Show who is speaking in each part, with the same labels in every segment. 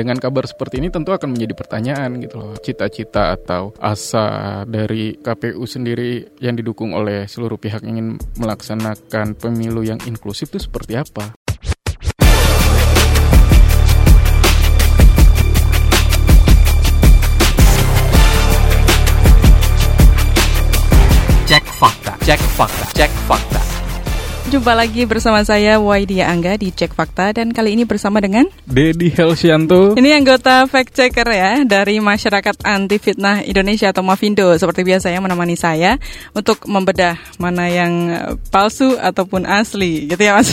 Speaker 1: dengan kabar seperti ini tentu akan menjadi pertanyaan gitu loh. Cita-cita atau asa dari KPU sendiri yang didukung oleh seluruh pihak ingin melaksanakan pemilu yang inklusif itu seperti apa?
Speaker 2: Cek fakta, cek fakta, cek fakta.
Speaker 3: Jumpa lagi bersama saya Waidia Angga di Cek Fakta dan kali ini bersama dengan
Speaker 1: Dedi Helsianto.
Speaker 3: ini anggota fact checker ya dari Masyarakat Anti Fitnah Indonesia atau Mafindo seperti biasa ya menemani saya untuk membedah mana yang eh, palsu ataupun asli gitu ya Mas.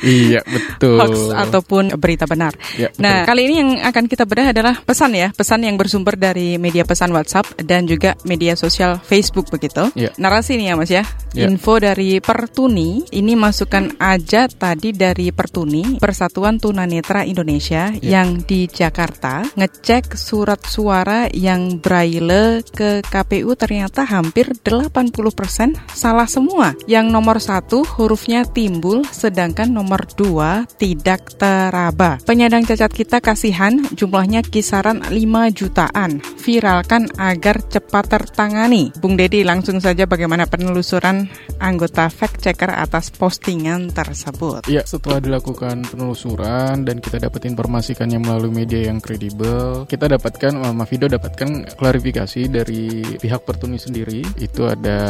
Speaker 1: Iya, betul.
Speaker 3: Hoax ataupun berita benar.
Speaker 1: Ya, betul.
Speaker 3: Nah, kali ini yang akan kita bedah adalah pesan ya, pesan yang bersumber dari media pesan WhatsApp dan juga media sosial Facebook begitu.
Speaker 1: Ya.
Speaker 3: Narasi nih ya Mas ya.
Speaker 1: Ya.
Speaker 3: Info dari Pertuni, ini masukan aja tadi dari Pertuni, Persatuan Tunanetra Indonesia
Speaker 1: Ya.
Speaker 3: yang di Jakarta ngecek surat suara yang braille ke KPU ternyata hampir 80% salah semua. Yang nomor satu hurufnya timbul, sedangkan nomor dua tidak teraba. Penyandang cacat kita kasihan, jumlahnya kisaran 5 jutaan. Viralkan agar cepat tertangani. Bung Dedi langsung saja bagaimana penelusuran anggota fact checker atas postingan tersebut.
Speaker 1: Ya, setelah dilakukan penelusuran dan kita dapat informasikannya melalui media yang kredibel, kita dapatkan, eh, Mafido dapatkan klarifikasi dari pihak Pertuni sendiri. Itu ada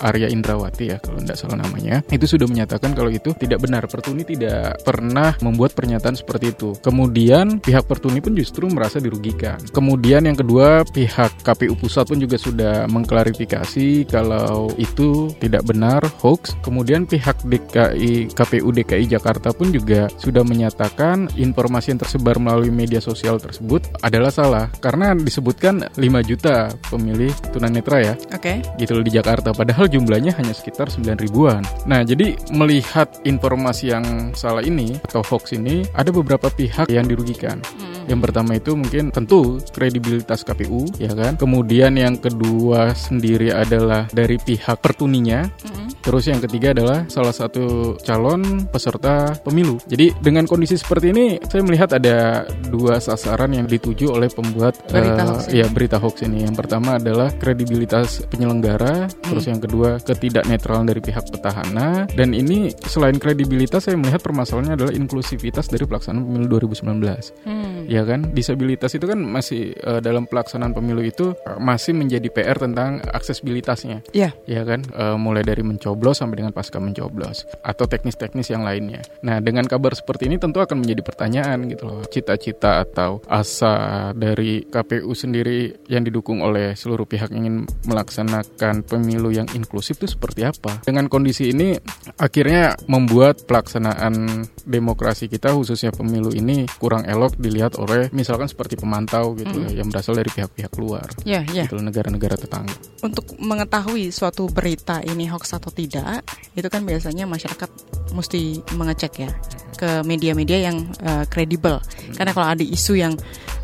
Speaker 1: Arya Indrawati ya, kalau tidak salah namanya. Itu sudah menyatakan kalau itu tidak benar. Pertuni tidak pernah membuat pernyataan seperti itu. Kemudian pihak Pertuni pun justru merasa dirugikan. Kemudian yang kedua, pihak KPU Pusat pun juga sudah mengklarifikasi kalau itu tidak benar, hoax. Kemudian pihak DKI KPU DKI Jakarta pun juga sudah menyatakan informasi yang tersebar melalui media sosial tersebut adalah salah karena disebutkan 5 juta pemilih tunanetra ya
Speaker 3: Oke.
Speaker 1: gitu loh di Jakarta padahal jumlahnya hanya sekitar 9 ribuan. Nah, jadi melihat informasi yang salah ini atau hoax ini ada beberapa pihak yang dirugikan. Yang pertama itu mungkin tentu kredibilitas KPU ya kan. Kemudian yang kedua sendiri adalah dari pihak pertuninya. Terus yang ketiga adalah salah satu calon peserta pemilu. Jadi dengan kondisi seperti ini saya melihat ada dua sasaran yang dituju oleh pembuat
Speaker 3: Berita
Speaker 1: eh,
Speaker 3: hoax ini.
Speaker 1: ya berita hoax ini. Yang pertama adalah kredibilitas penyelenggara, terus yang kedua ketidaknetralan dari pihak petahana dan ini selain kredibilitas saya melihat permasalahannya adalah inklusivitas dari pelaksanaan pemilu 2019.
Speaker 3: Hmm.
Speaker 1: Ya kan, disabilitas itu kan masih eh, dalam pelaksanaan pemilu itu eh, masih menjadi PR tentang aksesibilitasnya.
Speaker 3: Ya.
Speaker 1: Ya kan, Eh, mulai dari mencoblos sampai dengan pasca mencoblos atau teknis-teknis yang lainnya. Nah, dengan kabar seperti ini tentu akan menjadi pertanyaan gitu loh. Cita-cita atau asa dari KPU sendiri yang didukung oleh seluruh pihak ingin melaksanakan pemilu yang inklusif itu seperti apa? Dengan kondisi ini akhirnya membuat pelaksanaan demokrasi kita khususnya pemilu ini kurang elok dilihat oleh misalkan seperti pemantau gitu ya, yang berasal dari pihak-pihak luar.
Speaker 3: Ya, ya.
Speaker 1: Gitu negara-negara tetangga.
Speaker 3: Untuk mengetahui suatu berita ini hoax atau tidak, itu kan biasanya masyarakat mesti mengecek ya ke media-media yang eh, kredibel. Karena kalau ada isu yang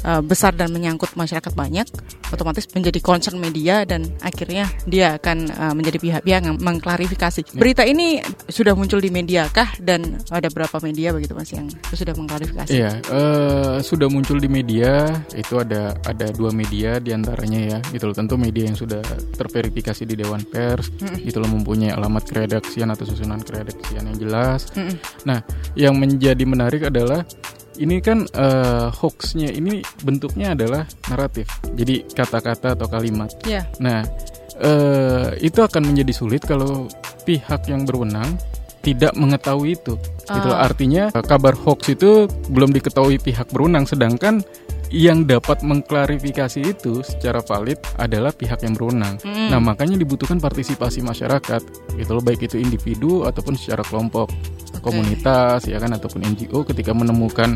Speaker 3: eh, besar dan menyangkut masyarakat banyak, otomatis menjadi concern media dan akhirnya dia akan eh, menjadi pihak-pihak yang mengklarifikasi. Berita ini sudah muncul di media kah dan ada berapa media begitu Mas yang sudah mengklarifikasi?
Speaker 1: Iya, eh, sudah muncul di media itu ada ada dua media di antaranya ya, gitu loh. Tentu media yang sudah terverifikasi di Dewan Pers, gitu loh mempunyai alamat keredaksian atau susunan keredaksian yang jelas.
Speaker 3: Mm-mm.
Speaker 1: Nah, yang menjadi menarik adalah ini kan eh, hoaxnya ini bentuknya adalah naratif, jadi kata-kata atau kalimat.
Speaker 3: Ya.
Speaker 1: Nah, eh, itu akan menjadi sulit kalau pihak yang berwenang tidak mengetahui itu. Gitu loh.
Speaker 3: Ah.
Speaker 1: Artinya eh, kabar hoax itu belum diketahui pihak berwenang, sedangkan yang dapat mengklarifikasi itu secara valid adalah pihak yang berwenang.
Speaker 3: Mm.
Speaker 1: Nah, makanya dibutuhkan partisipasi masyarakat, gitu loh, baik itu individu ataupun secara kelompok, komunitas, ya kan, ataupun NGO ketika menemukan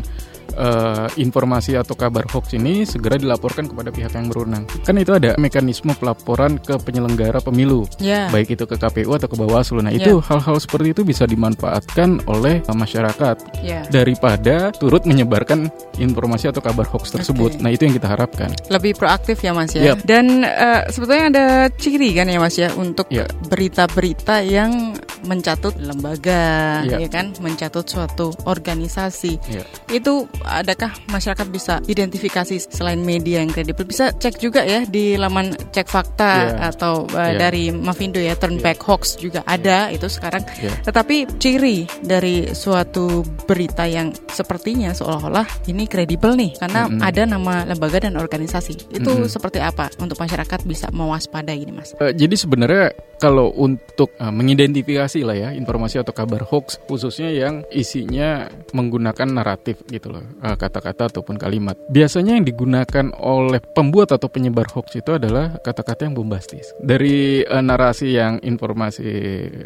Speaker 1: eh, informasi atau kabar hoax ini segera dilaporkan kepada pihak yang berwenang. Kan itu ada mekanisme pelaporan ke penyelenggara pemilu,
Speaker 3: Ya.
Speaker 1: baik itu ke KPU atau ke Bawaslu. Nah, itu hal-hal seperti itu bisa dimanfaatkan oleh eh, masyarakat
Speaker 3: Ya.
Speaker 1: daripada turut menyebarkan informasi atau kabar hoax tersebut.
Speaker 3: Oke.
Speaker 1: Nah, itu yang kita harapkan.
Speaker 3: lebih proaktif ya Mas ya.
Speaker 1: Yap.
Speaker 3: Dan eh, sebetulnya ada ciri kan ya Mas ya untuk
Speaker 1: Ya.
Speaker 3: berita-berita yang mencatut lembaga
Speaker 1: Ya.
Speaker 3: ya kan mencatut suatu organisasi.
Speaker 1: Iya.
Speaker 3: Itu adakah masyarakat bisa identifikasi selain media yang kredibel bisa cek juga ya di laman cek fakta
Speaker 1: Iya.
Speaker 3: atau uh,
Speaker 1: Iya.
Speaker 3: dari Mavindo ya turn back hoax juga ada itu sekarang.
Speaker 1: Iya.
Speaker 3: Tetapi ciri dari suatu berita yang sepertinya seolah-olah ini kredibel nih karena
Speaker 1: Mm-mm.
Speaker 3: ada nama lembaga dan organisasi. Itu
Speaker 1: Mm-mm.
Speaker 3: seperti apa untuk masyarakat bisa mewaspadai ini, Mas?
Speaker 1: Eh, jadi sebenarnya kalau untuk eh, mengidentifikasi lah ya informasi atau kabar hoax khususnya yang isinya menggunakan naratif gitu loh eh, kata-kata ataupun kalimat biasanya yang digunakan oleh pembuat atau penyebar hoax itu adalah kata-kata yang bombastis dari eh, narasi yang informasi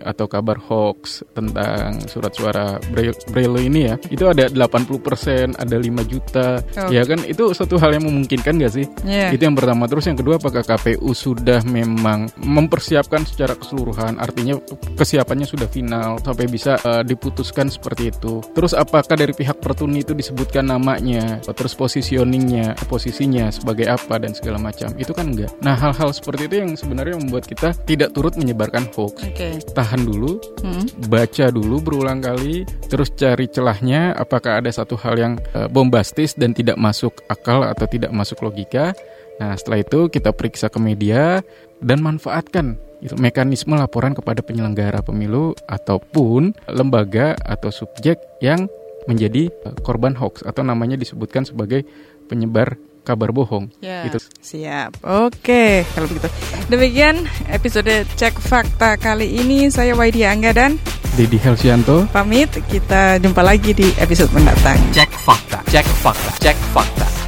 Speaker 1: atau kabar hoax tentang surat suara Braille, Braille ini ya itu ada 80% ada 5 juta
Speaker 3: Oh.
Speaker 1: ya kan itu suatu hal yang memungkinkan gak sih
Speaker 3: Iya.
Speaker 1: itu yang pertama. Terus yang kedua, apakah KPU sudah memang mempersiapkan secara keseluruhan? Artinya sudah final sampai bisa eh, diputuskan seperti itu. Terus apakah dari pihak Pertuni itu disebutkan namanya, terus positioningnya, posisinya sebagai apa dan segala macam? Itu kan enggak. Nah hal-hal seperti itu yang sebenarnya membuat kita tidak turut menyebarkan hoax.
Speaker 3: Oke.
Speaker 1: Tahan dulu,
Speaker 3: Hmm.
Speaker 1: baca dulu berulang kali, terus cari celahnya apakah ada satu hal yang eh, bombastis dan tidak masuk akal atau tidak masuk logika. Nah, setelah itu kita periksa ke media dan manfaatkan itu mekanisme laporan kepada penyelenggara pemilu ataupun lembaga atau subjek yang menjadi eh, korban hoax atau namanya disebutkan sebagai penyebar kabar bohong.
Speaker 3: Ya,
Speaker 1: Gitu.
Speaker 3: siap. Oke, kalau begitu. Demikian episode Cek Fakta kali ini. Saya Waidi Angga dan
Speaker 1: Dedi Helsianto
Speaker 3: pamit. Kita jumpa lagi di episode mendatang.
Speaker 2: Cek fakta, cek fakta, cek fakta.